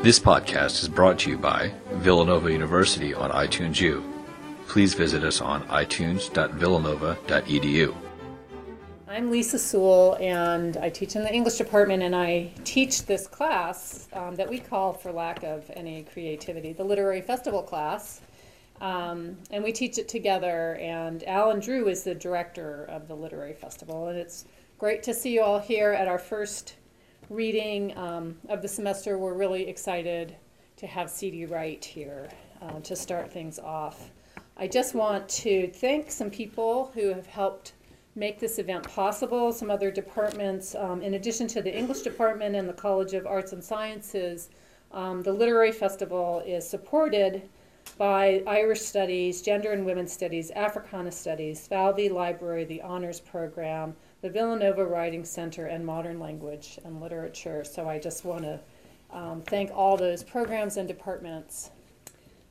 This podcast is brought to you by Villanova University on iTunes U. Please visit us on itunes.villanova.edu. I'm Lisa Sewell, and I teach in the English department, and I teach this class um, that we call, for lack of any creativity, the Literary Festival class. Um, and we teach it together, and Alan Drew is the director of the Literary Festival, and it's great to see you all here at our first reading um, of the semester. We're really excited to have C.D. Wright here uh, to start things off. I just want to thank some people who have helped make this event possible, some other departments. Um, in addition to the English department and the College of Arts and Sciences, um, the Literary Festival is supported by Irish Studies, Gender and Women's Studies, Africana Studies, Falvey Library, the Honors Program, the Villanova Writing Center, and Modern Language and Literature. So I just want to um, thank all those programs and departments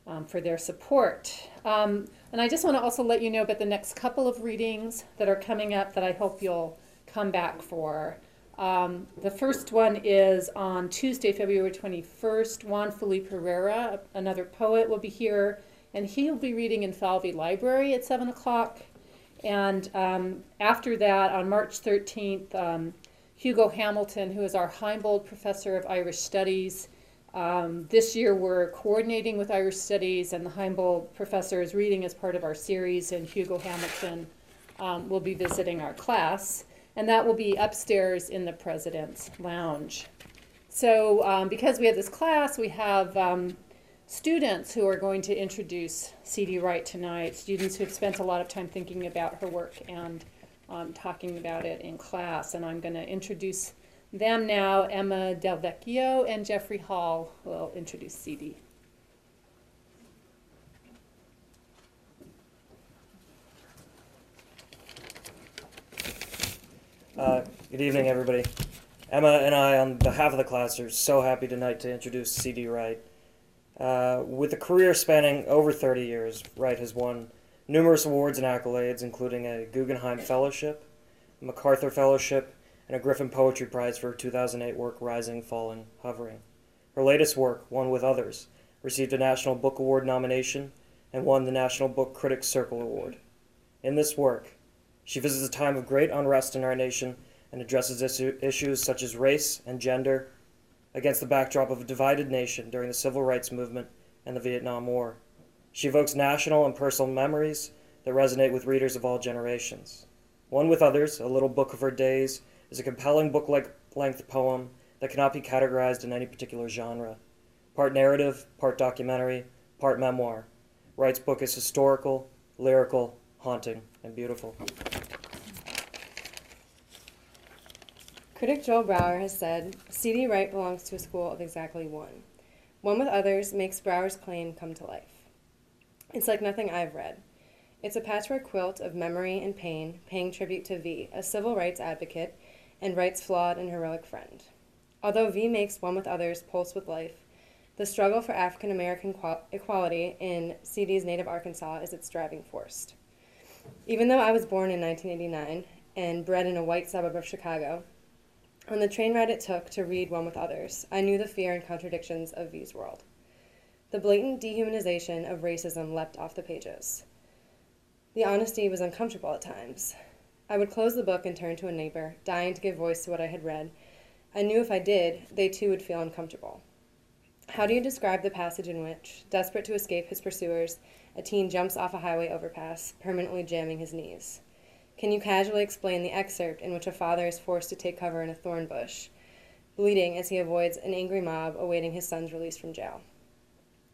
um, for their support. Um, and I just want to also let you know about the next couple of readings that are coming up that I hope you'll come back for. Um, the first one is on Tuesday, February 21st. Juan Felipe Herrera, another poet, will be here, and he'll be reading in Falvey Library at 7 o'clock. And um, after that, on March 13th, um, Hugo Hamilton, who is our Heimbold Professor of Irish Studies, um, this year we're coordinating with Irish Studies, and the Heimbold Professor is reading as part of our series, and Hugo Hamilton um, will be visiting our class. And that will be upstairs in the President's Lounge. So, um, because we have this class, we have um, students who are going to introduce C.D. Wright tonight, students who have spent a lot of time thinking about her work and um, talking about it in class. And I'm going to introduce them now. Emma Delvecchio and Jeffrey Hall will introduce C.D. Uh, good evening, everybody. Emma and I, on behalf of the class, are so happy tonight to introduce C.D. Wright. Uh, with a career spanning over 30 years, Wright has won numerous awards and accolades, including a Guggenheim Fellowship, MacArthur Fellowship, and a Griffin Poetry Prize for her 2008 work Rising, Falling, Hovering. Her latest work, One with Others, received a National Book Award nomination and won the National Book Critics Circle Award. In this work, she visits a time of great unrest in our nation and addresses issues such as race and gender, against the backdrop of a divided nation during the civil rights movement and the Vietnam War. She evokes national and personal memories that resonate with readers of all generations. One with Others, a little book of her days, is a compelling book length poem that cannot be categorized in any particular genre. Part narrative, part documentary, part memoir. Wright's book is historical, lyrical, haunting, and beautiful. Critic Joel Brouwer has said C.D. Wright belongs to a school of exactly one. One with others makes Brouwer's claim come to life. It's like nothing I've read. It's a patchwork quilt of memory and pain, paying tribute to V, a civil rights advocate, and Wright's flawed and heroic friend. Although V makes One with Others pulse with life, the struggle for African American equality in CD's native Arkansas is its driving force. Even though I was born in 1989 and bred in a white suburb of Chicago, on the train ride it took to read One with Others, I knew the fear and contradictions of V's world. The blatant dehumanization of racism leapt off the pages. The honesty was uncomfortable at times. I would close the book and turn to a neighbor, dying to give voice to what I had read. I knew if I did, they too would feel uncomfortable. How do you describe the passage in which, desperate to escape his pursuers, a teen jumps off a highway overpass, permanently jamming his knees? Can you casually explain the excerpt in which a father is forced to take cover in a thorn bush, bleeding as he avoids an angry mob awaiting his son's release from jail?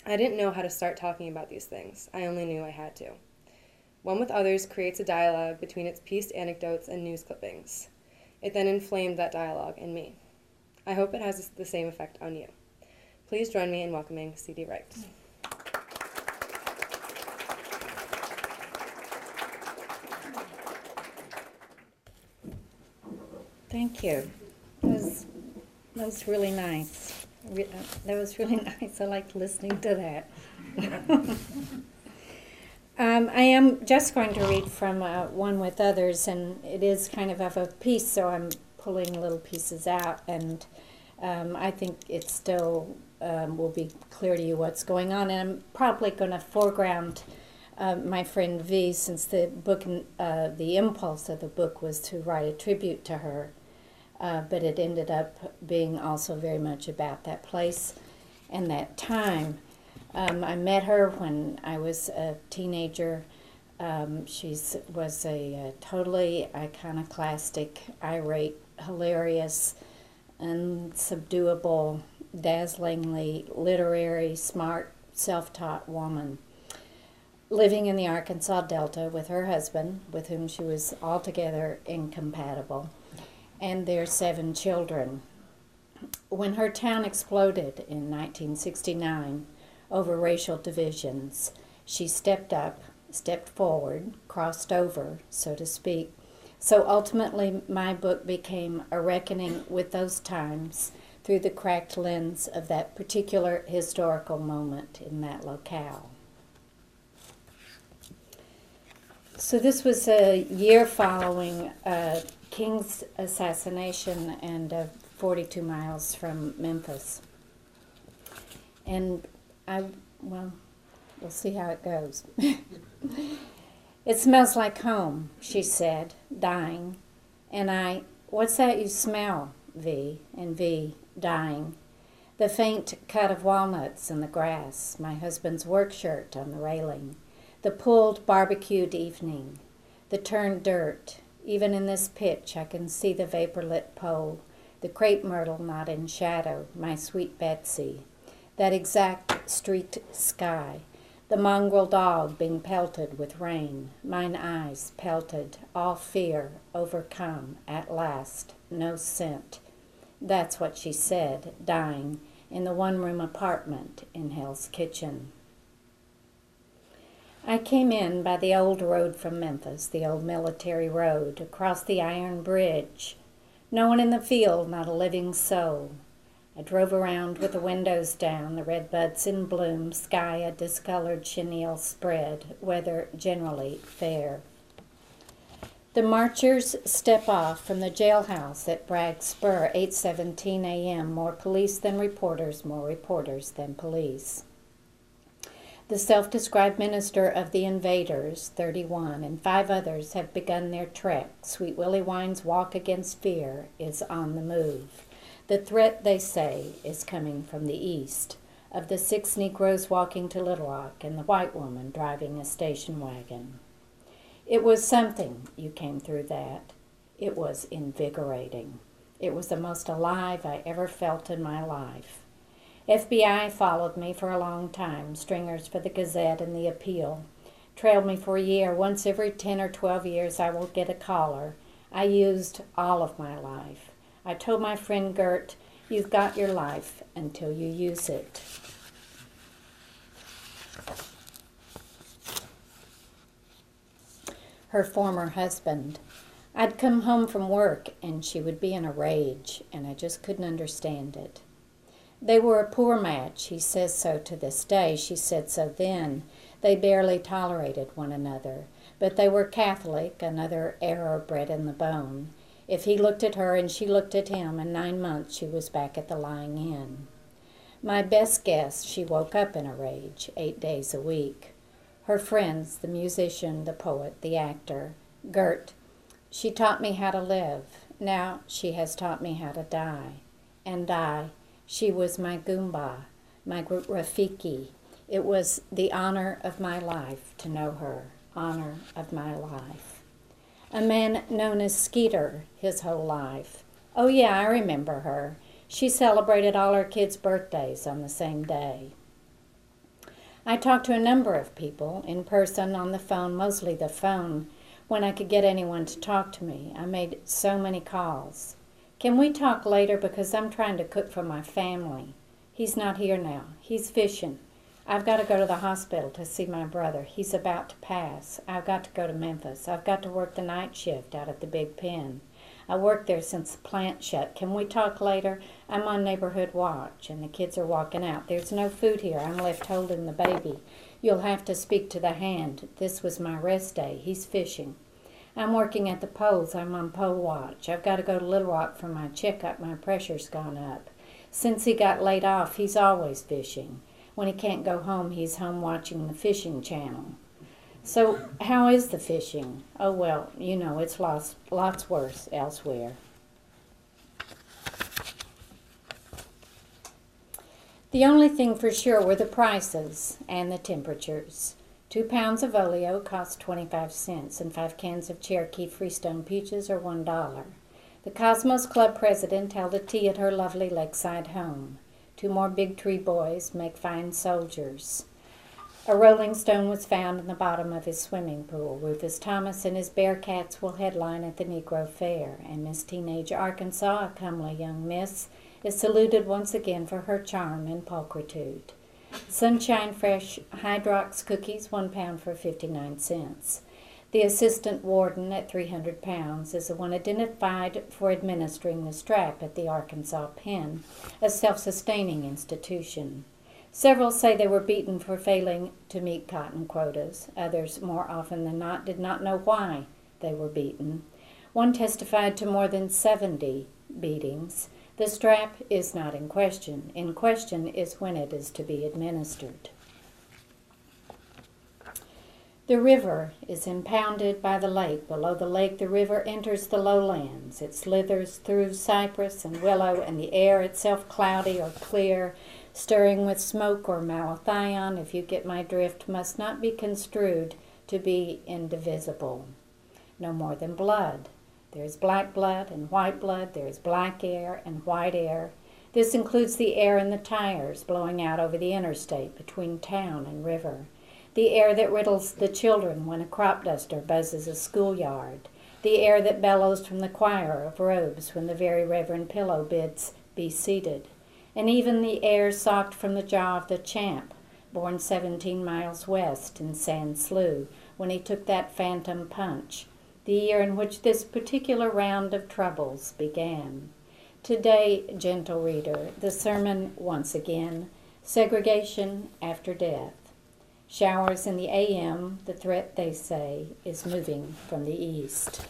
I didn't know how to start talking about these things. I only knew I had to. One with Others creates a dialogue between its pieced anecdotes and news clippings. It then inflamed that dialogue in me. I hope it has the same effect on you. Please join me in welcoming C.D. Wright. Thank you. That was, that was really nice. Uh, That was really nice. I liked listening to that. Um, I am just going to read from uh, One with Others, and it is kind of of a piece, so I'm pulling little pieces out, and um, I think it still um, will be clear to you what's going on. And I'm probably going to foreground uh, my friend V, since the book, uh, the impulse of the book was to write a tribute to her. Uh, but it ended up being also very much about that place and that time. Um, I met her when I was a teenager. Um, she was a, a totally iconoclastic, irate, hilarious, unsubduable, dazzlingly literary, smart, self taught woman living in the Arkansas Delta with her husband, with whom she was altogether incompatible, and their seven children. When her town exploded in 1969 over racial divisions, she stepped up, stepped forward, crossed over, so to speak. So ultimately, my book became a reckoning with those times through the cracked lens of that particular historical moment in that locale. So this was a year following uh, King's assassination and uh, 42 miles from Memphis. And I, well, we'll see how it goes. it smells like home, she said, dying. And I, what's that you smell, V? And V, dying. The faint cut of walnuts in the grass, my husband's work shirt on the railing the pulled barbecued evening, the turned dirt. Even in this pitch, I can see the vapor lit pole, the crepe myrtle not in shadow, my sweet Betsy, that exact streaked sky, the mongrel dog being pelted with rain, mine eyes pelted, all fear overcome, at last, no scent. That's what she said, dying, in the one room apartment in Hell's Kitchen. I came in by the old road from Memphis, the old military road, across the iron bridge. No one in the field, not a living soul. I drove around with the windows down, the red buds in bloom, sky a discolored chenille spread, weather generally fair. The marchers step off from the jailhouse at Bragg Spur, 8:17 a.m. More police than reporters, more reporters than police. The self described minister of the invaders, 31, and five others have begun their trek. Sweet Willie Wine's walk against fear is on the move. The threat, they say, is coming from the east of the six Negroes walking to Little Rock and the white woman driving a station wagon. It was something you came through that. It was invigorating. It was the most alive I ever felt in my life. FBI followed me for a long time, stringers for the Gazette and the Appeal. Trailed me for a year. Once every 10 or 12 years, I will get a caller. I used all of my life. I told my friend Gert, You've got your life until you use it. Her former husband. I'd come home from work and she would be in a rage, and I just couldn't understand it. They were a poor match. He says so to this day. She said so then. They barely tolerated one another. But they were Catholic, another error bred in the bone. If he looked at her and she looked at him, in nine months she was back at the lying in. My best guess, she woke up in a rage, eight days a week. Her friends, the musician, the poet, the actor, Gert, she taught me how to live. Now she has taught me how to die. And die she was my Goomba, my Rafiki. It was the honor of my life to know her, honor of my life. A man known as Skeeter his whole life. Oh, yeah, I remember her. She celebrated all her kids' birthdays on the same day. I talked to a number of people, in person, on the phone, mostly the phone, when I could get anyone to talk to me. I made so many calls. Can we talk later because I'm trying to cook for my family? He's not here now. He's fishing. I've got to go to the hospital to see my brother. He's about to pass. I've got to go to Memphis. I've got to work the night shift out at the big pen. I worked there since the plant shut. Can we talk later? I'm on neighborhood watch and the kids are walking out. There's no food here. I'm left holding the baby. You'll have to speak to the hand. This was my rest day. He's fishing. I'm working at the polls. I'm on poll watch. I've got to go to Little Rock for my checkup. My pressure's gone up. Since he got laid off, he's always fishing. When he can't go home, he's home watching the fishing channel. So, how is the fishing? Oh, well, you know, it's lots, lots worse elsewhere. The only thing for sure were the prices and the temperatures. Two pounds of oleo cost 25 cents, and five cans of Cherokee Freestone peaches are one dollar. The Cosmos Club president held a tea at her lovely lakeside home. Two more Big Tree boys make fine soldiers. A rolling stone was found in the bottom of his swimming pool. Rufus Thomas and his Bearcats will headline at the Negro Fair, and Miss Teenage Arkansas, a comely young miss, is saluted once again for her charm and pulchritude. Sunshine Fresh Hydrox cookies, one pound for 59 cents. The assistant warden at 300 pounds is the one identified for administering the strap at the Arkansas Pen, a self sustaining institution. Several say they were beaten for failing to meet cotton quotas. Others, more often than not, did not know why they were beaten. One testified to more than 70 beatings. The strap is not in question. In question is when it is to be administered. The river is impounded by the lake. Below the lake, the river enters the lowlands. It slithers through cypress and willow, and the air itself cloudy or clear, stirring with smoke or malathion, if you get my drift, must not be construed to be indivisible. No more than blood. There is black blood and white blood, there is black air and white air. This includes the air in the tires blowing out over the interstate between town and river. The air that riddles the children when a crop duster buzzes a schoolyard, the air that bellows from the choir of robes when the very Reverend Pillow bids be seated, and even the air socked from the jaw of the champ, born seventeen miles west in Sand Slough, when he took that phantom punch, the year in which this particular round of troubles began. Today, gentle reader, the sermon once again segregation after death. Showers in the AM, the threat, they say, is moving from the east.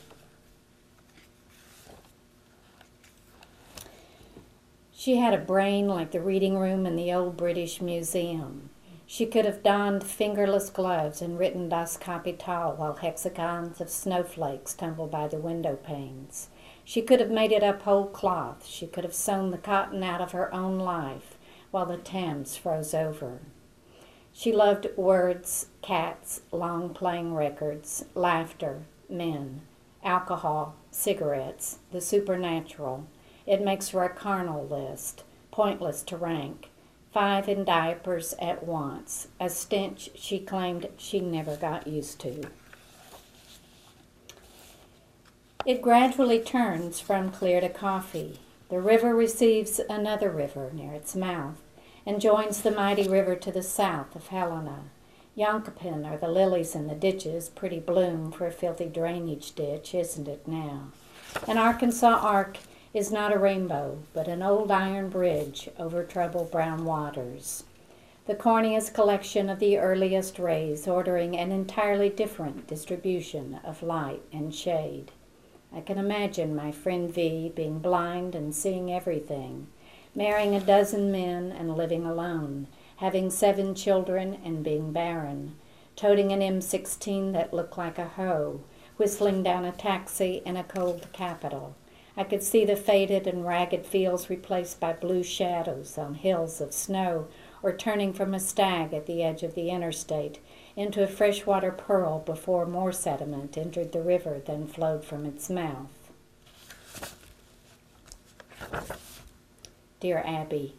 She had a brain like the reading room in the old British Museum. She could have donned fingerless gloves and written Das Kapital while hexagons of snowflakes tumbled by the window panes. She could have made it up whole cloth. She could have sewn the cotton out of her own life while the Thames froze over. She loved words, cats, long playing records, laughter, men, alcohol, cigarettes, the supernatural. It makes for a carnal list, pointless to rank. Five in diapers at once, a stench she claimed she never got used to. It gradually turns from clear to coffee. The river receives another river near its mouth and joins the mighty river to the south of Helena. Yonkopin are the lilies in the ditches, pretty bloom for a filthy drainage ditch, isn't it now? An Arkansas ark is not a rainbow, but an old iron bridge over troubled brown waters. The corniest collection of the earliest rays, ordering an entirely different distribution of light and shade. I can imagine my friend V being blind and seeing everything marrying a dozen men and living alone, having seven children and being barren, toting an M16 that looked like a hoe, whistling down a taxi in a cold capital. I could see the faded and ragged fields replaced by blue shadows on hills of snow, or turning from a stag at the edge of the interstate into a freshwater pearl before more sediment entered the river than flowed from its mouth. Dear Abby,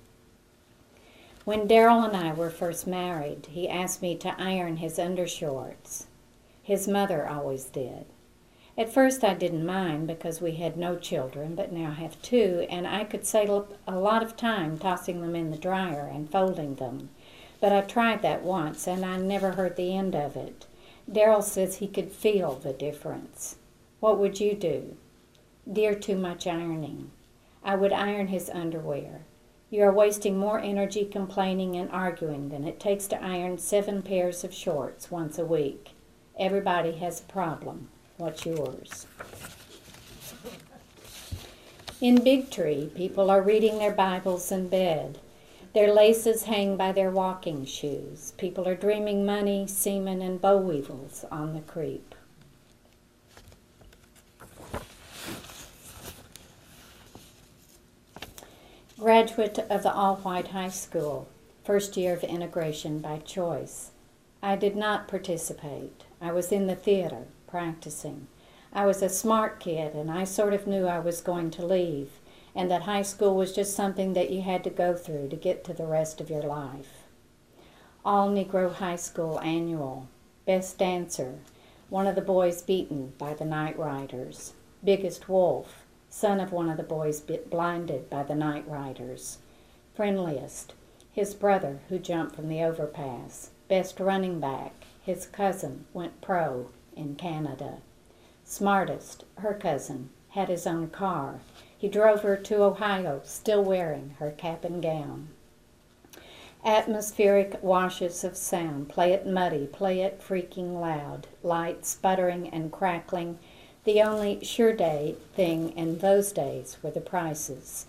when Darrell and I were first married, he asked me to iron his undershorts. His mother always did. At first I didn't mind because we had no children, but now I have two, and I could save a lot of time tossing them in the dryer and folding them. But I tried that once, and I never heard the end of it. Darrell says he could feel the difference. What would you do? Dear, too much ironing. I would iron his underwear. You are wasting more energy complaining and arguing than it takes to iron seven pairs of shorts once a week. Everybody has a problem. What's yours? In Big Tree, people are reading their Bibles in bed. Their laces hang by their walking shoes. People are dreaming money, seamen, and boll weevils on the creep. Graduate of the all white high school, first year of integration by choice. I did not participate. I was in the theater, practicing. I was a smart kid, and I sort of knew I was going to leave, and that high school was just something that you had to go through to get to the rest of your life. All Negro High School annual, best dancer, one of the boys beaten by the night riders, biggest wolf, son of one of the boys blinded by the night riders, friendliest, his brother who jumped from the overpass, best running back, his cousin went pro in Canada. Smartest, her cousin, had his own car. He drove her to Ohio, still wearing her cap and gown. Atmospheric washes of sound, play it muddy, play it freaking loud, light sputtering and crackling. The only sure day thing in those days were the prices.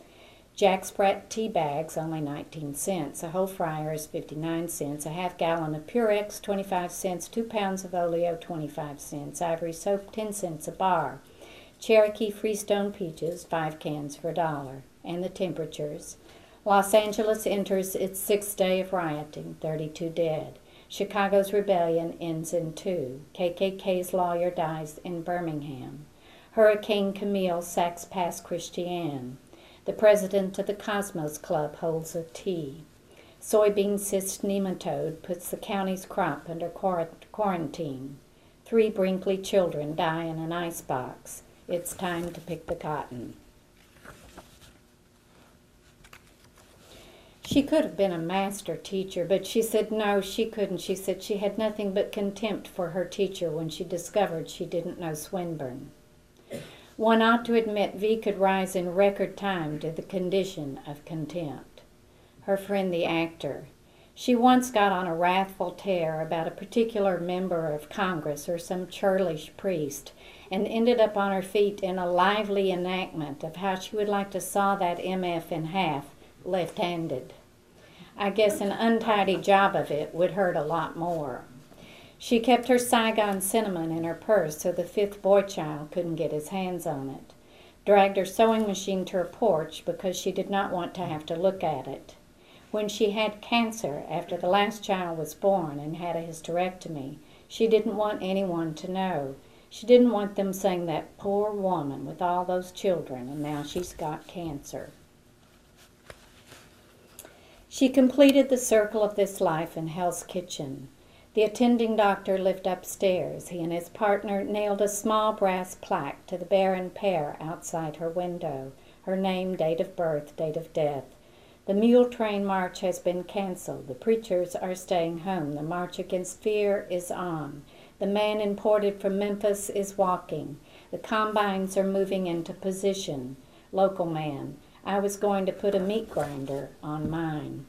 Jack Sprat tea bags, only 19 cents. A whole fryer is 59 cents. A half gallon of Purex, 25 cents. Two pounds of oleo, 25 cents. Ivory soap, 10 cents a bar. Cherokee Freestone peaches, five cans for a dollar. And the temperatures. Los Angeles enters its sixth day of rioting, 32 dead. Chicago's rebellion ends in two. KKK's lawyer dies in Birmingham. Hurricane Camille sacks Pass Christian. The president of the Cosmos Club holds a tea. Soybean cyst nematode puts the county's crop under quarantine. Three Brinkley children die in an ice box. It's time to pick the cotton. She could have been a master teacher, but she said no, she couldn't. She said she had nothing but contempt for her teacher when she discovered she didn't know Swinburne. One ought to admit V could rise in record time to the condition of contempt. Her friend, the actor, she once got on a wrathful tear about a particular member of Congress or some churlish priest and ended up on her feet in a lively enactment of how she would like to saw that MF in half left handed. I guess an untidy job of it would hurt a lot more. She kept her Saigon cinnamon in her purse so the fifth boy child couldn't get his hands on it. Dragged her sewing machine to her porch because she did not want to have to look at it. When she had cancer after the last child was born and had a hysterectomy, she didn't want anyone to know. She didn't want them saying that poor woman with all those children and now she's got cancer. She completed the circle of this life in Hell's Kitchen. The attending doctor lived upstairs. He and his partner nailed a small brass plaque to the barren pear outside her window her name, date of birth, date of death. The mule train march has been canceled. The preachers are staying home. The march against fear is on. The man imported from Memphis is walking. The combines are moving into position. Local man. I was going to put a meat grinder on mine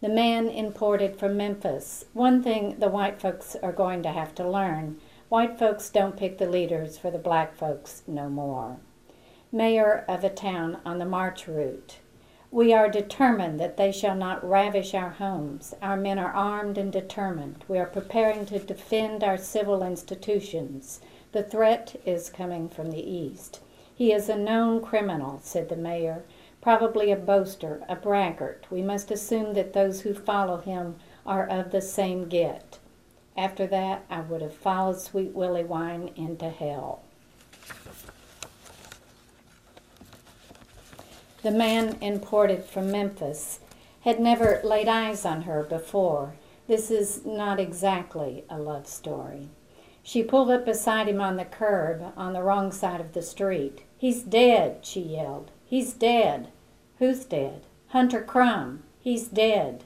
the man imported from Memphis. One thing the white folks are going to have to learn white folks don't pick the leaders for the black folks no more. Mayor of a town on the march route. We are determined that they shall not ravish our homes. Our men are armed and determined. We are preparing to defend our civil institutions. The threat is coming from the east. He is a known criminal, said the mayor probably a boaster, a braggart. We must assume that those who follow him are of the same get. After that, I would have followed Sweet Willie Wine into hell. The man imported from Memphis had never laid eyes on her before. This is not exactly a love story. She pulled up beside him on the curb on the wrong side of the street. He's dead, she yelled. He's dead. Who's dead? Hunter Crum. He's dead.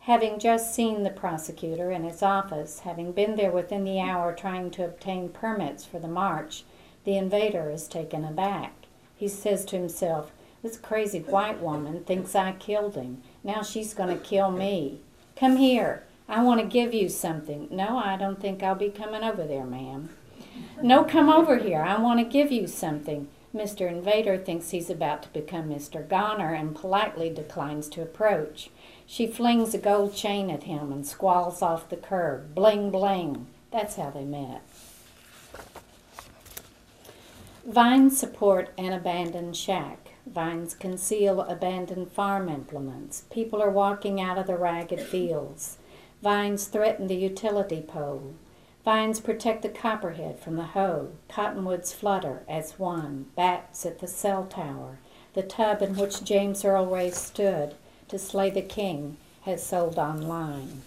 Having just seen the prosecutor in his office, having been there within the hour trying to obtain permits for the march, the invader is taken aback. He says to himself, This crazy white woman thinks I killed him. Now she's going to kill me. Come here. I want to give you something. No, I don't think I'll be coming over there, ma'am. No, come over here. I want to give you something. Mr. Invader thinks he's about to become Mr. Goner and politely declines to approach. She flings a gold chain at him and squalls off the curb. Bling, bling. That's how they met. Vines support an abandoned shack. Vines conceal abandoned farm implements. People are walking out of the ragged fields. Vines threaten the utility pole. Vines protect the copperhead from the hoe. Cottonwoods flutter as one. Bats at the cell tower. The tub in which James Earl Ray stood to slay the king has sold online.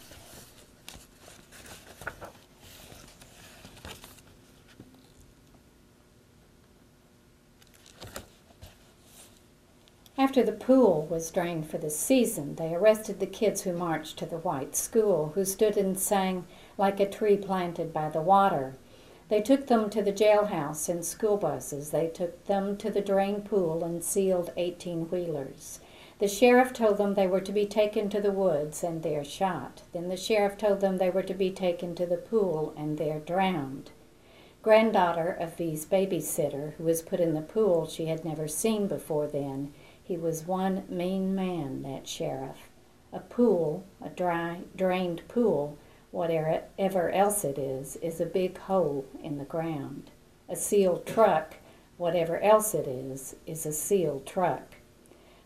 After the pool was drained for the season, they arrested the kids who marched to the white school, who stood and sang like a tree planted by the water. They took them to the jailhouse in school buses. They took them to the drain pool and sealed 18 wheelers. The sheriff told them they were to be taken to the woods and there shot. Then the sheriff told them they were to be taken to the pool and there drowned. Granddaughter of V's babysitter, who was put in the pool she had never seen before then, he was one mean man, that sheriff. A pool, a dry, drained pool, whatever else it is, is a big hole in the ground. A sealed truck, whatever else it is, is a sealed truck.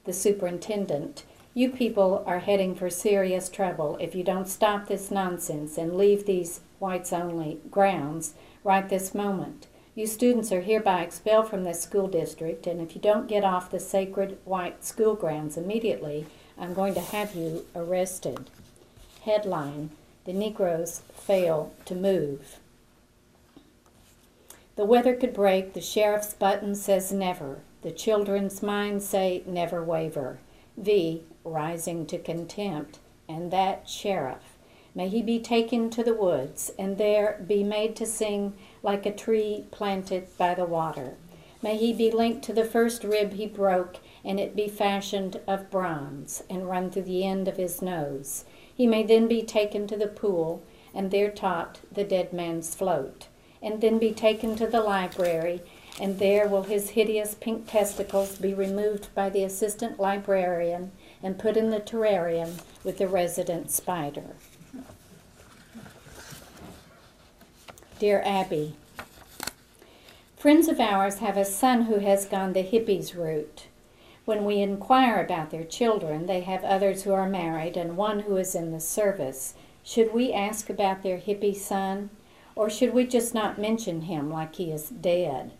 The superintendent, you people are heading for serious trouble if you don't stop this nonsense and leave these whites only grounds right this moment. You students are hereby expelled from this school district, and if you don't get off the sacred white school grounds immediately, I'm going to have you arrested. Headline The Negroes Fail to Move. The weather could break, the sheriff's button says never. The children's minds say never waver. V, rising to contempt, and that sheriff. May he be taken to the woods, and there be made to sing like a tree planted by the water. May he be linked to the first rib he broke, and it be fashioned of bronze, and run through the end of his nose. He may then be taken to the pool, and there taught the dead man's float, and then be taken to the library, and there will his hideous pink testicles be removed by the assistant librarian and put in the terrarium with the resident spider. Dear Abby, Friends of ours have a son who has gone the hippies route. When we inquire about their children, they have others who are married and one who is in the service. Should we ask about their hippie son? Or should we just not mention him like he is dead?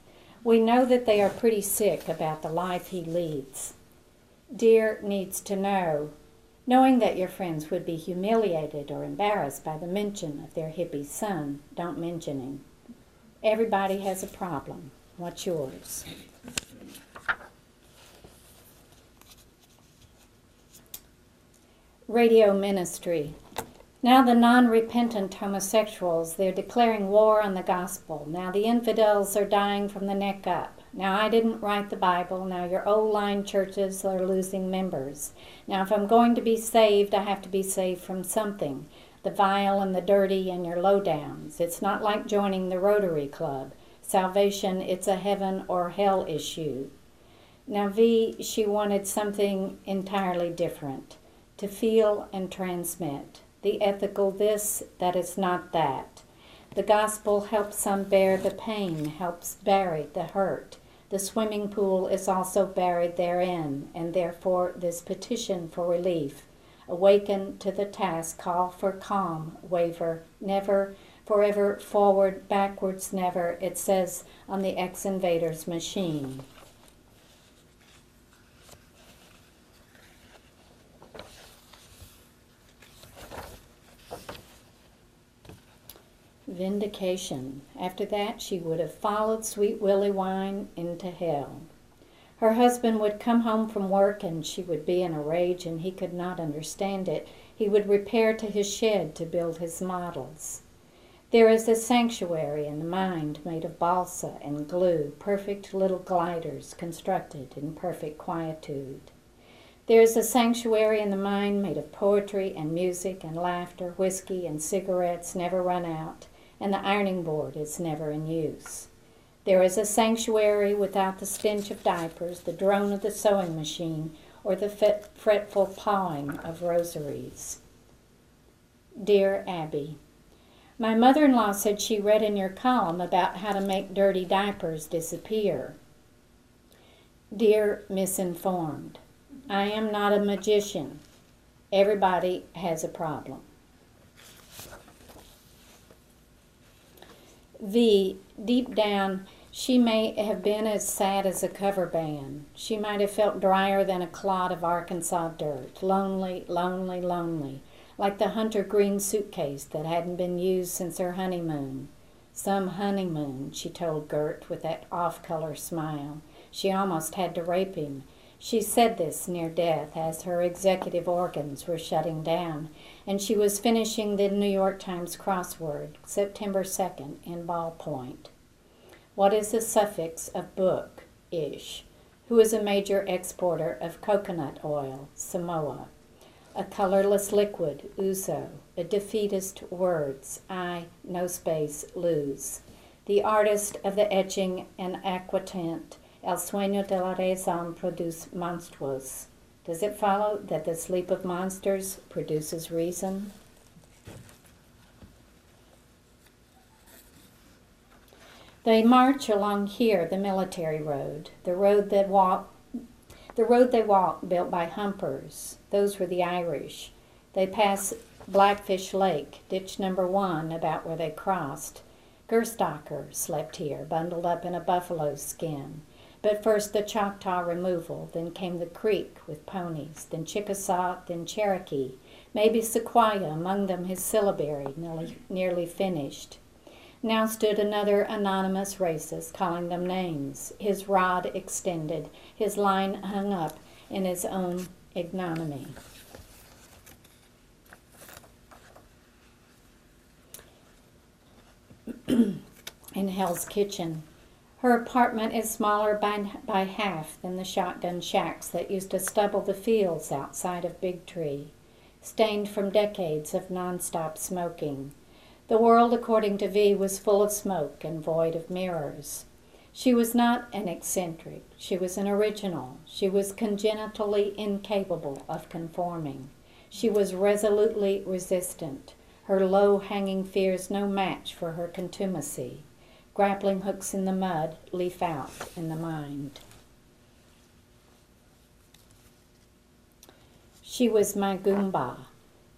We know that they are pretty sick about the life he leads. Dear needs to know, knowing that your friends would be humiliated or embarrassed by the mention of their hippie son, don't mention him. Everybody has a problem. What's yours? Radio ministry. Now the non repentant homosexuals, they're declaring war on the gospel. Now the infidels are dying from the neck up. Now I didn't write the Bible. Now your old line churches are losing members. Now if I'm going to be saved, I have to be saved from something the vile and the dirty and your lowdowns. It's not like joining the Rotary Club. Salvation, it's a heaven or hell issue. Now, V, she wanted something entirely different to feel and transmit. The ethical this, that is not that. The gospel helps some bear the pain, helps bury the hurt. The swimming pool is also buried therein, and therefore this petition for relief Awaken to the task, call for calm, waver, never, forever, forward, backwards, never, it says on the ex invader's machine. Vindication. After that, she would have followed Sweet Willie Wine into hell. Her husband would come home from work and she would be in a rage and he could not understand it. He would repair to his shed to build his models. There is a sanctuary in the mind made of balsa and glue, perfect little gliders constructed in perfect quietude. There is a sanctuary in the mind made of poetry and music and laughter, whiskey and cigarettes never run out, and the ironing board is never in use. There is a sanctuary without the stench of diapers, the drone of the sewing machine, or the fretful pawing of rosaries. Dear Abby, my mother in law said she read in your column about how to make dirty diapers disappear. Dear Misinformed, I am not a magician. Everybody has a problem. V, deep down, she may have been as sad as a cover band. She might have felt drier than a clod of Arkansas dirt, lonely, lonely, lonely, like the hunter green suitcase that hadn't been used since her honeymoon. Some honeymoon, she told Gert with that off color smile. She almost had to rape him. She said this near death as her executive organs were shutting down, and she was finishing the New York Times crossword, September 2nd, in ballpoint. What is the suffix of book? Ish. Who is a major exporter of coconut oil? Samoa. A colorless liquid, ouzo. A defeatist, words. I, no space, lose. The artist of the etching and aquatint, El sueño de la razón produce monstruos. Does it follow that the sleep of monsters produces reason? They march along here, the military road, the road that walk, the road they walk built by humpers. Those were the Irish. They pass Blackfish Lake, ditch number one, about where they crossed. Gerstacker slept here, bundled up in a buffalo skin. But first the Choctaw removal, then came the Creek with ponies, then Chickasaw, then Cherokee, maybe Sequoyah, among them his syllabary, nearly, nearly finished. Now stood another anonymous racist, calling them names, his rod extended, his line hung up in his own ignominy. in Hell's Kitchen. Her apartment is smaller by, by half than the shotgun shacks that used to stubble the fields outside of Big Tree, stained from decades of nonstop smoking. The world, according to V, was full of smoke and void of mirrors. She was not an eccentric. She was an original. She was congenitally incapable of conforming. She was resolutely resistant. Her low hanging fears no match for her contumacy. Grappling hooks in the mud, leaf out in the mind. She was my Goomba.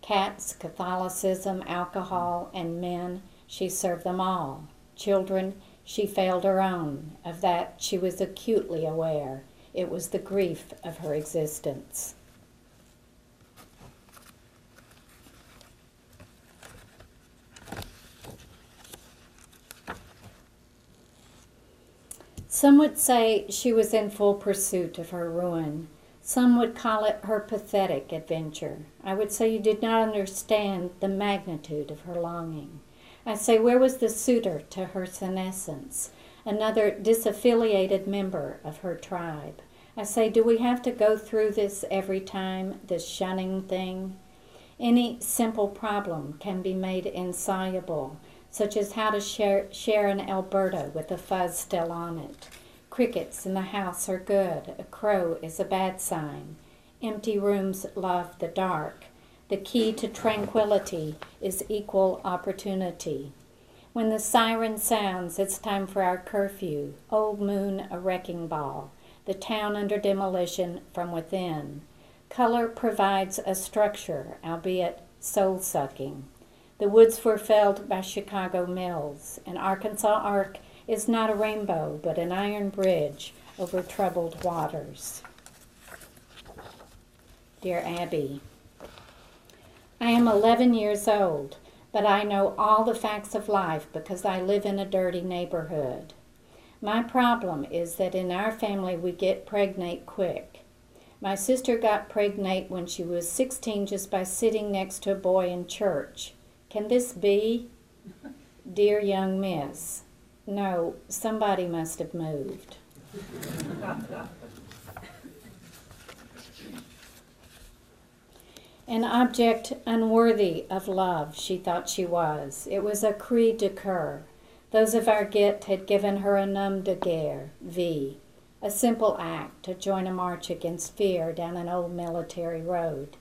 Cats, Catholicism, alcohol, and men, she served them all. Children, she failed her own. Of that she was acutely aware. It was the grief of her existence. Some would say she was in full pursuit of her ruin. Some would call it her pathetic adventure. I would say you did not understand the magnitude of her longing. I say, where was the suitor to her senescence? Another disaffiliated member of her tribe. I say, do we have to go through this every time, this shunning thing? Any simple problem can be made insoluble, such as how to share, share an Elberta with a fuzz still on it. Crickets in the house are good, a crow is a bad sign. Empty rooms love the dark. The key to tranquility is equal opportunity. When the siren sounds, it's time for our curfew. Old moon, a wrecking ball. The town under demolition from within. Color provides a structure, albeit soul sucking. The woods were felled by Chicago mills. and Arkansas arc is not a rainbow, but an iron bridge over troubled waters. Dear Abby, I am 11 years old, but I know all the facts of life because I live in a dirty neighborhood. My problem is that in our family we get pregnant quick. My sister got pregnant when she was 16 just by sitting next to a boy in church. Can this be? Dear young miss, no, somebody must have moved. An object unworthy of love, she thought she was. It was a cri de coeur. Those of our git had given her a nom de guerre, V, a simple act to join a march against fear down an old military road.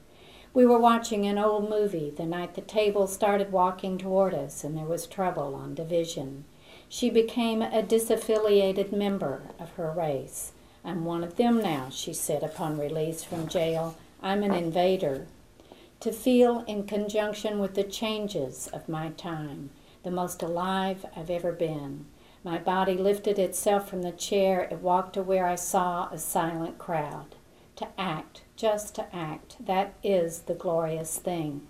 We were watching an old movie the night the table started walking toward us and there was trouble on division. She became a disaffiliated member of her race. I'm one of them now, she said upon release from jail. I'm an invader. To feel in conjunction with the changes of my time, the most alive I've ever been. My body lifted itself from the chair. It walked to where I saw a silent crowd. To act, just to act, that is the glorious thing.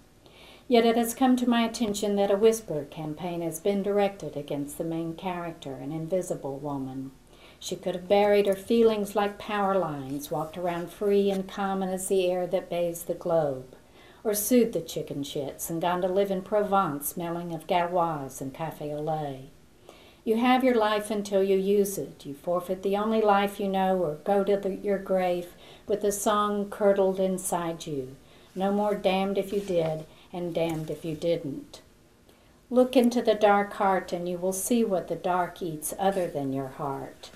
Yet it has come to my attention that a whisper campaign has been directed against the main character, an invisible woman. She could have buried her feelings like power lines, walked around free and common as the air that bathes the globe, or sued the chicken shits and gone to live in Provence, smelling of gauloise and cafe au lait. You have your life until you use it. You forfeit the only life you know, or go to the, your grave with a song curdled inside you. No more damned if you did, and damned if you didn't. Look into the dark heart, and you will see what the dark eats other than your heart.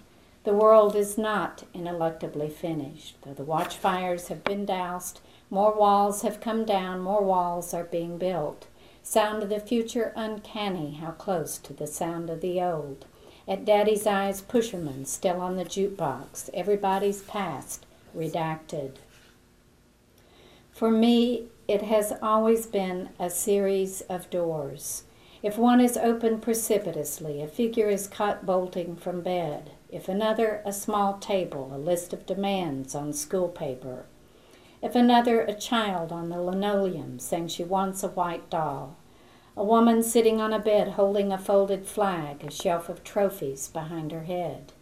The world is not ineluctably finished. Though the watchfires have been doused, more walls have come down, more walls are being built. Sound of the future uncanny, how close to the sound of the old. At Daddy's eyes, pusherman still on the jukebox, everybody's past redacted. For me, it has always been a series of doors. If one is opened precipitously, a figure is caught bolting from bed. If another, a small table, a list of demands on school paper. If another, a child on the linoleum saying she wants a white doll. A woman sitting on a bed holding a folded flag, a shelf of trophies behind her head.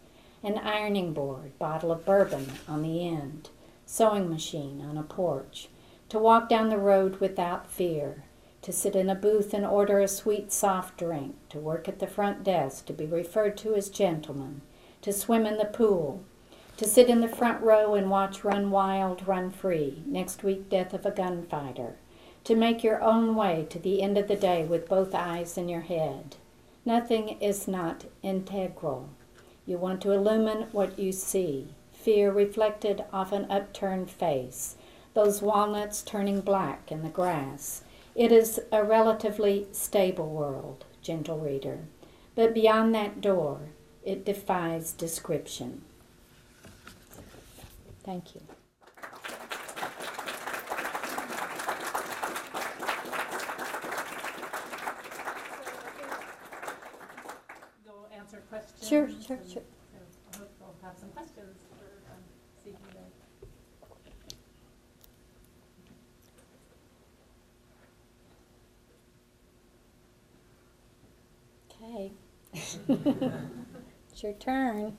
An ironing board, bottle of bourbon on the end. Sewing machine on a porch. To walk down the road without fear. To sit in a booth and order a sweet soft drink. To work at the front desk, to be referred to as gentleman. To swim in the pool, to sit in the front row and watch Run Wild, Run Free, next week Death of a Gunfighter, to make your own way to the end of the day with both eyes in your head. Nothing is not integral. You want to illumine what you see, fear reflected off an upturned face, those walnuts turning black in the grass. It is a relatively stable world, gentle reader, but beyond that door, it defies description. Thank you. You'll answer questions. Sure, sure, sure. I hope we'll have some questions for um, CPA. Okay. it's your turn.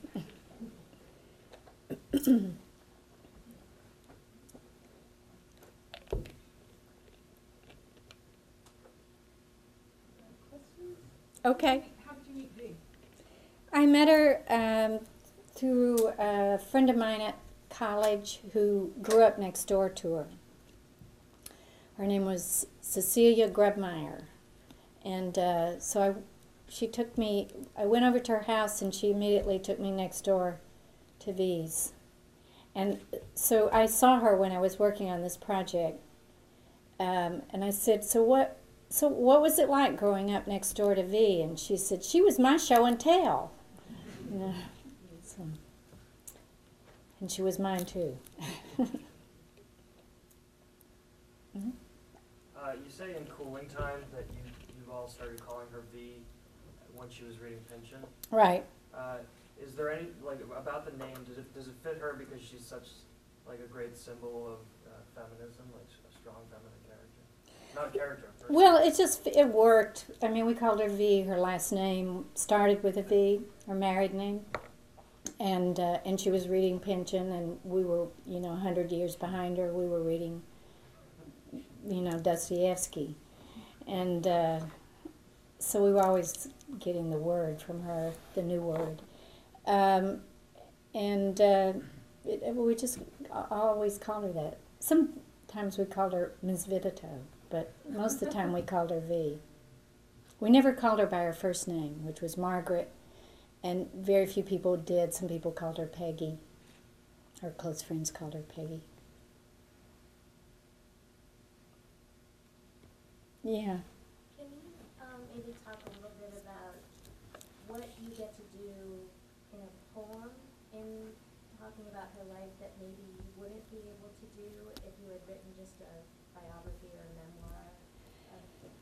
Okay. How did you meet V? I met her um, through a friend of mine at college who grew up next door to her. Her name was Cecilia Grubmeyer, and uh, so I, she took me. I went over to her house, and she immediately took me next door to V's, and so I saw her when I was working on this project, um, and I said, "So what?" So what was it like growing up next door to V? And she said, she was my show and tell. So- and she was mine too. Uh, you say in cooling time that you, you've all started calling her V when she was reading Pynchon. right. Uh, is there any, like, about the name, does it, does it fit her because she's such, like, a great symbol of uh, feminism, like a strong feminine? Character. Well, it just it worked. I mean, we called her V. Her last name started with a V. Her married name, and uh, and she was reading Pynchon, and we were you know hundred years behind her. We were reading, you know, Dostoevsky, and uh, so we were always getting the word from her, the new word, um, and uh, it, we just always called her that. Sometimes we called her Ms. Vidito, but most of the time we called her V. we never called her by her first name, which was Margaret, and very few people did. Some people called her Peggy. Her close friends called her Peggy. Yeah. Can you um, maybe talk a little bit about what you get to do in a poem in talking about her life that maybe you wouldn't be able to do if you had written just a biography or a memoir? of-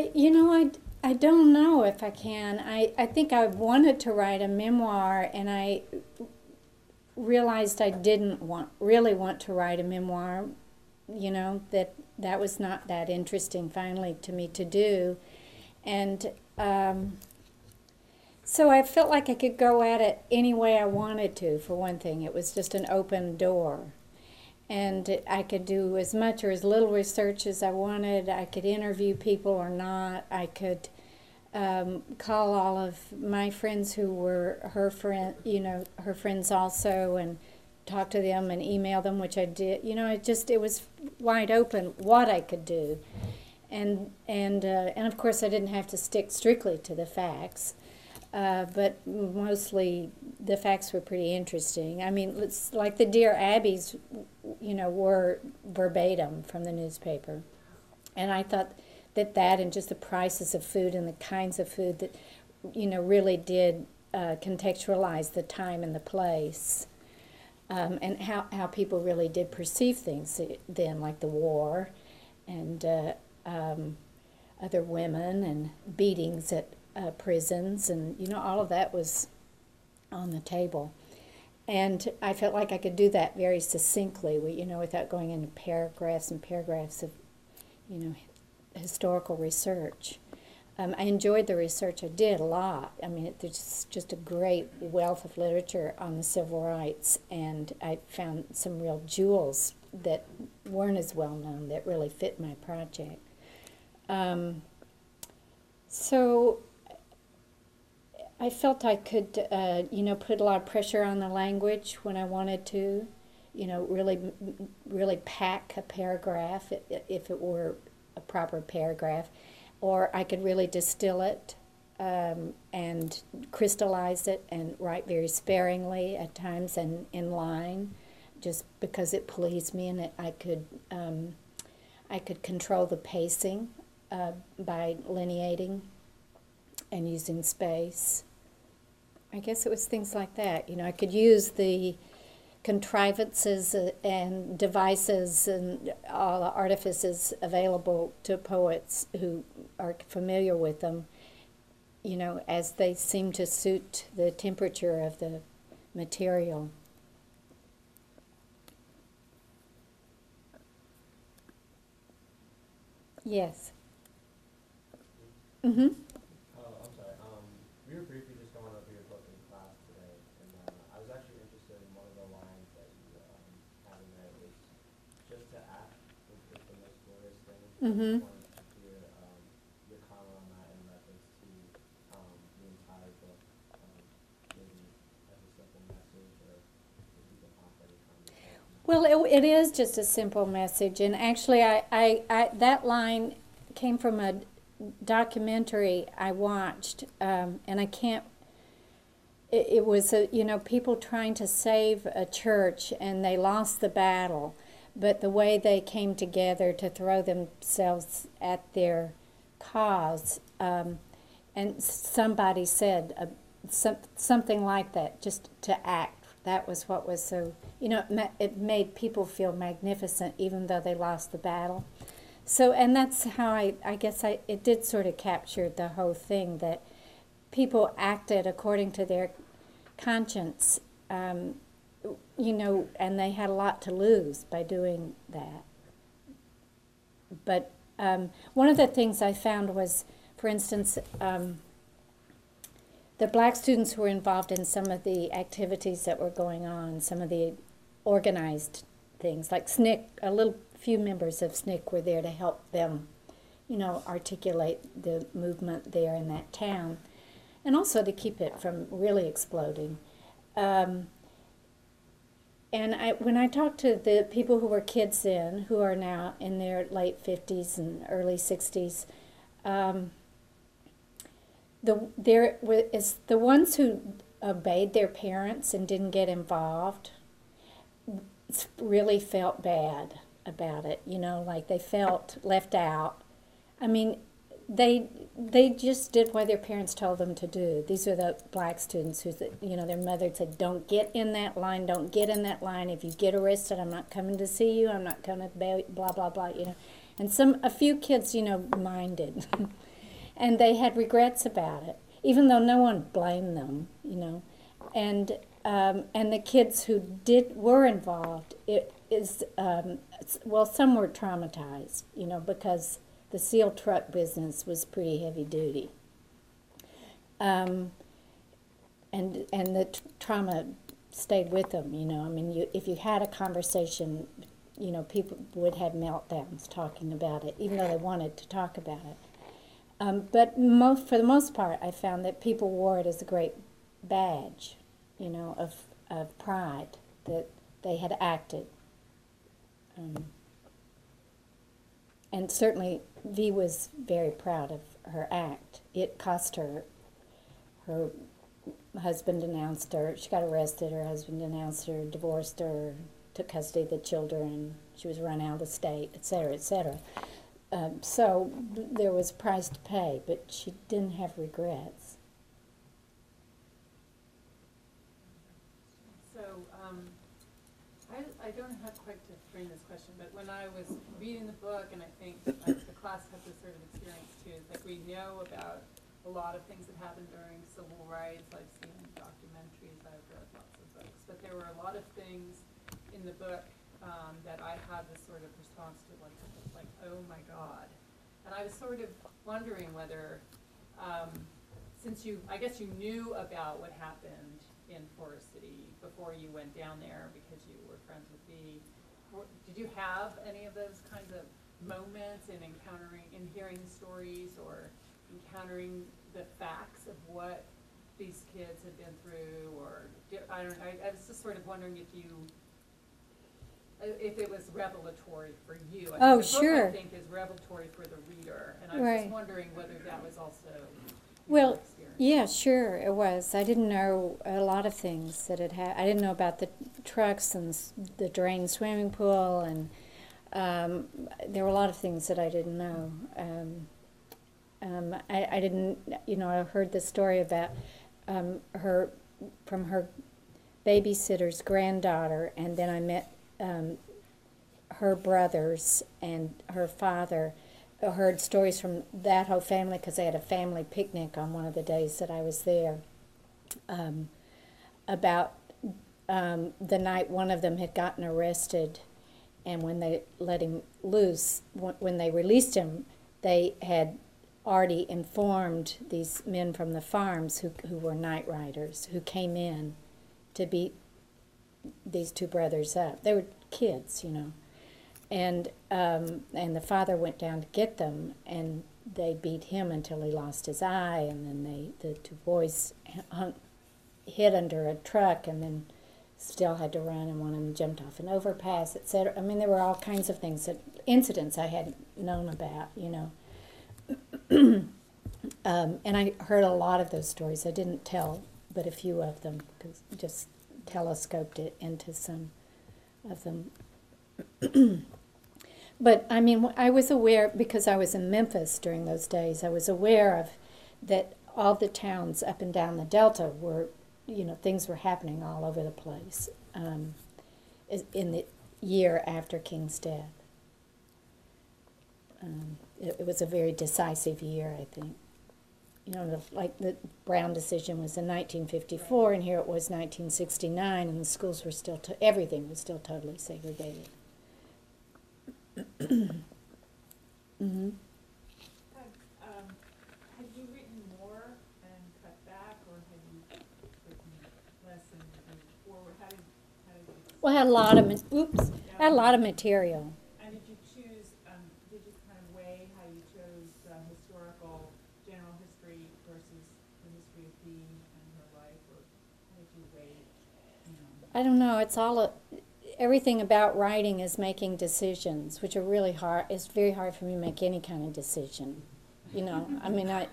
I, you know, I, I don't know if I can. I, I think I wanted to write a memoir, and I realized I didn't want really want to write a memoir. You know that that was not that interesting finally to me to do, and um, so I felt like I could go at it any way I wanted to. For one thing, it was just an open door and I could do as much or as little research as I wanted. I could interview people or not. I could um, call all of my friends who were her friend, you know, her friends also, and talk to them and email them, which I did. You know, it just it was wide open what I could do, and and uh, and of course I didn't have to stick strictly to the facts. Uh, but mostly the facts were pretty interesting. I mean, it's like the Dear Abbeys, you know, were verbatim from the newspaper. And I thought that that and just the prices of food and the kinds of food that, you know, really did uh, contextualize the time and the place. Um, and how, how people really did perceive things then, like the war and uh, um, other women and beatings at uh, prisons, and you know, all of that was on the table. And I felt like I could do that very succinctly, you know, without going into paragraphs and paragraphs of, you know, historical research. Um, I enjoyed the research I did a lot. I mean, it, there's just a great wealth of literature on the civil rights, and I found some real jewels that weren't as well known that really fit my project. Um, so I felt I could, uh, you know, put a lot of pressure on the language when I wanted to, you know, really, really pack a paragraph if it were a proper paragraph, or I could really distill it um, and crystallize it and write very sparingly at times and in line, just because it pleased me and it, I could, um, I could control the pacing uh, by lineating and using space. I guess it was things like that. You know, I could use the contrivances uh, and devices and all the artifices available to poets who are familiar with them, you know, as they seem to suit the temperature of the material. Yes. Mm-hmm. Oh, I'm sorry. Um, we were briefly just going over your book in class today, and uh, I was actually interested in one of the lines that you um, had in there. It was just to act was is the most glorious thing. So I Mhm. just wanted to hear um, your comment on that in reference to um, the entire book, um, maybe as a simple message, or if you can offer any Mm-hmm. comments. Well, it, it is just a simple message, and actually, I, I, I that line came from a documentary I watched, um, and I can't. It, it was a, you know people trying to save a church, and they lost the battle, but the way they came together to throw themselves at their cause, um, and somebody said uh, some, something like that, just to act. That was what was so you know it, ma- it made people feel magnificent, even though they lost the battle. So, and that's how I, I guess I, it did sort of capture the whole thing that people acted according to their conscience, um, you know, and they had a lot to lose by doing that. But um, one of the things I found was, for instance, um, the black students who were involved in some of the activities that were going on, some of the organized things, like SNCC, a little few members of SNCC were there to help them, you know, articulate the movement there in that town, and also to keep it from really exploding. Um, and I, when I talked to the people who were kids then, who are now in their late 50s and early 60s, um, the there wa- the ones who obeyed their parents and didn't get involved really felt bad about it. You know, like they felt left out. I mean, they they just did what their parents told them to do. These are the black students who, you know, their mother said, "Don't get in that line. Don't get in that line. If you get arrested, I'm not coming to see you. I'm not coming. to blah blah blah." You know, and some a few kids, you know, minded, and they had regrets about it, even though no one blamed them. You know, and um, and the kids who did were involved, it is um, well, some were traumatized. You know, because the seal truck business was pretty heavy duty. Um, and and the trauma stayed with them. You know, I mean, you if you had a conversation, you know, people would have meltdowns talking about it, even though they wanted to talk about it. Um, but most, for the most part, I found that people wore it as a great badge, you know, of of pride that they had acted. Um, and certainly, V was very proud of her act. It cost her her husband denounced her. She got arrested. Her husband denounced her, divorced her, took custody of the children. She was run out of the state, et cetera, et cetera. Um, so there was a price to pay, but she didn't have regrets. So, um, I, I don't know how quite to frame this question, but when I was reading the book, and I think the class had this sort of experience too, like we know about a lot of things that happened during civil rights, I've seen documentaries, I've read lots of books, but there were a lot of things in the book, um, that I had this sort of response to, like, like, oh my God. And I was sort of wondering whether, um, since you, I guess you knew about what happened in Forrest City before you went down there because you were friends with were- did you have any of those kinds of moments in encountering, in hearing stories or encountering the facts of what these kids have been through or, I don't, I, I was just sort of wondering if you, uh, if it was revelatory for you. I think Oh, the book, sure. I think, is revelatory for the reader, and I was Right. just wondering whether that was also Well. Yeah, sure, it was. I didn't know a lot of things that had happened. I didn't know about the trucks and the drained swimming pool, and um, there were a lot of things that I didn't know. Um, um, I, I didn't, you know, I heard the story about um, her from her babysitter's granddaughter, and then I met um, her brothers and her father. I heard stories from that whole family because they had a family picnic on one of the days that I was there. Um, about um, the night one of them had gotten arrested, and when they let him loose, when they released him, they had already informed these men from the farms who, who were night riders who came in to beat these two brothers up. They were kids, you know and um, and the father went down to get them, and they beat him until he lost his eye, and then they the two boys hung, hid under a truck, and then still had to run, and one of them jumped off an overpass, etc. I mean, there were all kinds of things that incidents I hadn't known about, you know. um, and I heard a lot of those stories. I didn't tell but a few of them, cause just telescoped it into some of them. But I mean, I was aware because I was in Memphis during those days. I was aware of that all the towns up and down the Delta were, you know, things were happening all over the place um, in the year after King's death. Um, it, it was a very decisive year, I think. You know, the, like the Brown decision was in 1954, and here it was 1969, and the schools were still, everything was still totally segregated. hmm Have, um, have you written more and cut back, or have you written less and moved forward? How did, how did you? Well, I had a lot of, ma- oops, I had a lot of material. And did you choose, um, did you kind of weigh how you chose the historical, general history versus the history of Dee and her life, or how did you weigh, you know? I don't know, it's all, a, everything about writing is making decisions, which are really hard, it's very hard for me to make any kind of decision. You know, I mean, I,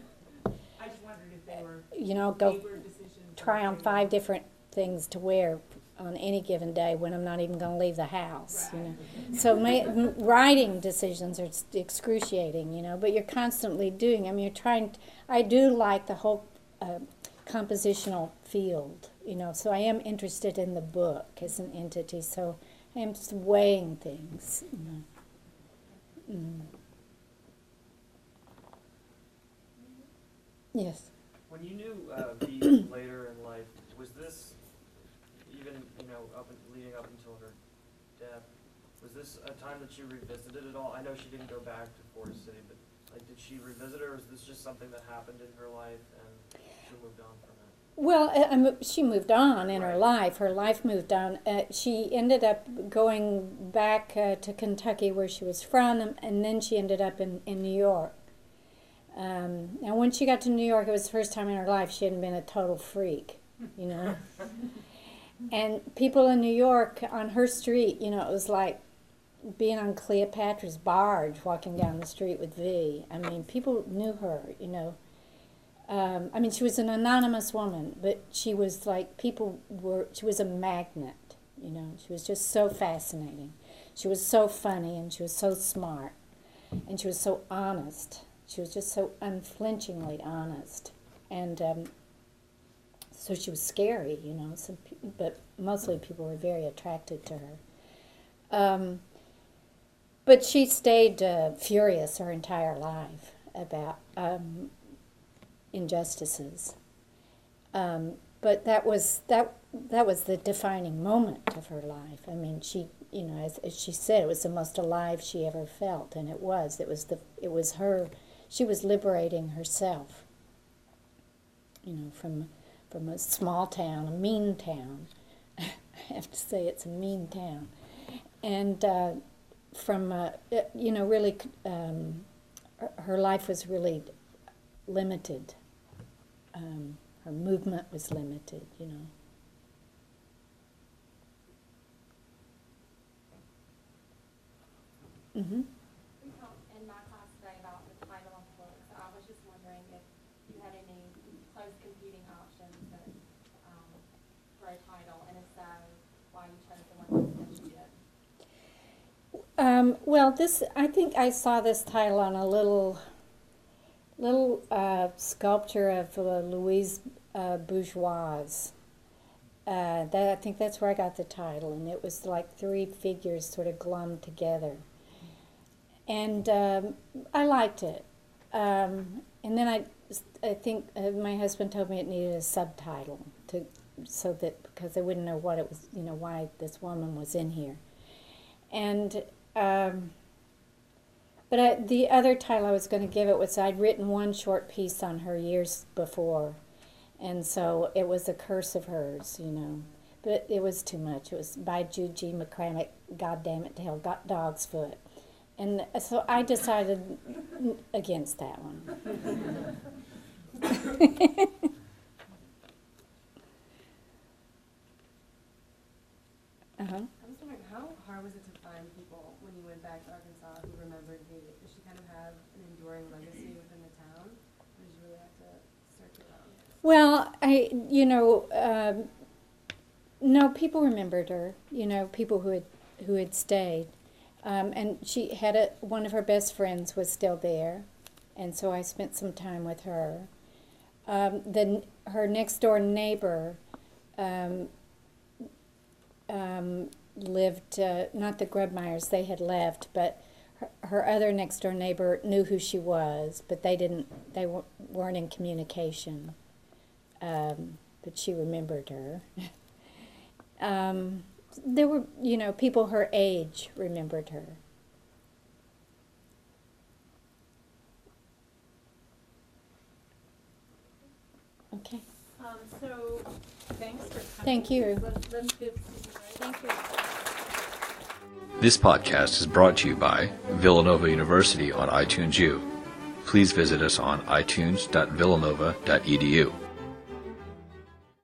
I just wondered if you know, go labor decisions? try on five different things to wear on any given day when I'm not even going to leave the house, you know. So ma- m- writing decisions are excruciating, you know, but you're constantly doing. I mean, you're trying. I do like the whole uh, compositional field, you know. So I am interested in the book as an entity. So I am weighing things, you know. Mm. Yes. When you knew uh, V later in life, was this even you know up and leading up until her death? Was this a time that she revisited at all? I know she didn't go back to Forrest City, but like, did she revisit, or was this just something that happened in her life and she moved on from it? Well, uh, I she moved on in her life. Her life moved on. Uh, she ended up going back uh, to Kentucky, where she was from, and- and then she ended up in, in New York. Um, and when she got to New York, it was the first time in her life she hadn't been a total freak, you know. and people in New York on her street, you know, it was like being on Cleopatra's barge walking down the street with V. I mean, people knew her, you know um, I mean, she was an anonymous woman, but she was like people were. She was a magnet, you know. She was just so fascinating. She was so funny, and she was so smart, and she was so honest. She was just so unflinchingly honest, and um, so she was scary, you know. Some, but mostly people were very attracted to her. Um, but she stayed uh, furious her entire life about um, injustices. Um, but that was that that was the defining moment of her life. I mean, she you know as, as she said, it was the most alive she ever felt, and it was. It was the it was her. She was liberating herself. You know, from from a small town, a mean town. I have to say, it's a mean town, and uh, from uh, you know really um, her- her life was really limited. Um, her movement was limited, you know. Mm-hmm. We talked in my class today about the title of the book, so I was just wondering if you had any close competing options that, um, for a title, and if so, why you chose the one that you did. Um, well, this I think I saw this title on a little little uh, sculpture of uh, Louise uh, Bourgeois. Uh, that I think that's where I got the title, and it was like three figures sort of glummed together, and um, I liked it. Um, and then I, I think uh, my husband told me it needed a subtitle to, so that because they wouldn't know what it was, you know, why this woman was in here, and um, but I, the other title I was going to give it was I'd written one short piece on her years before, and so it was a curse of hers, you know. But it was too much. It was by G. McCramick, God damn it hell, got dog's foot. And so I decided against that one. uh-huh. I was wondering, how hard was it to find people when you went back to Arkansas who remembered V? Did she kind of have an enduring legacy within the town? Or did you really have to search around? Well, I, you know, um, no, people remembered her. You know, people who had who had stayed, um, and she had a one of her best friends was still there, and so I spent some time with her. Um, the her next door neighbor um, um, lived uh, not the Grubmeyers; they had left, but her, her other next door neighbor knew who she was, but they didn't. They weren't in communication um, but she remembered her. um, there were, you know, people her age remembered her. Okay. Um, so, thanks for coming. Thank you. Let's, let's give Susie Thank you. This podcast is brought to you by Villanova University on iTunes U. Please visit us on itunes.villanova.edu.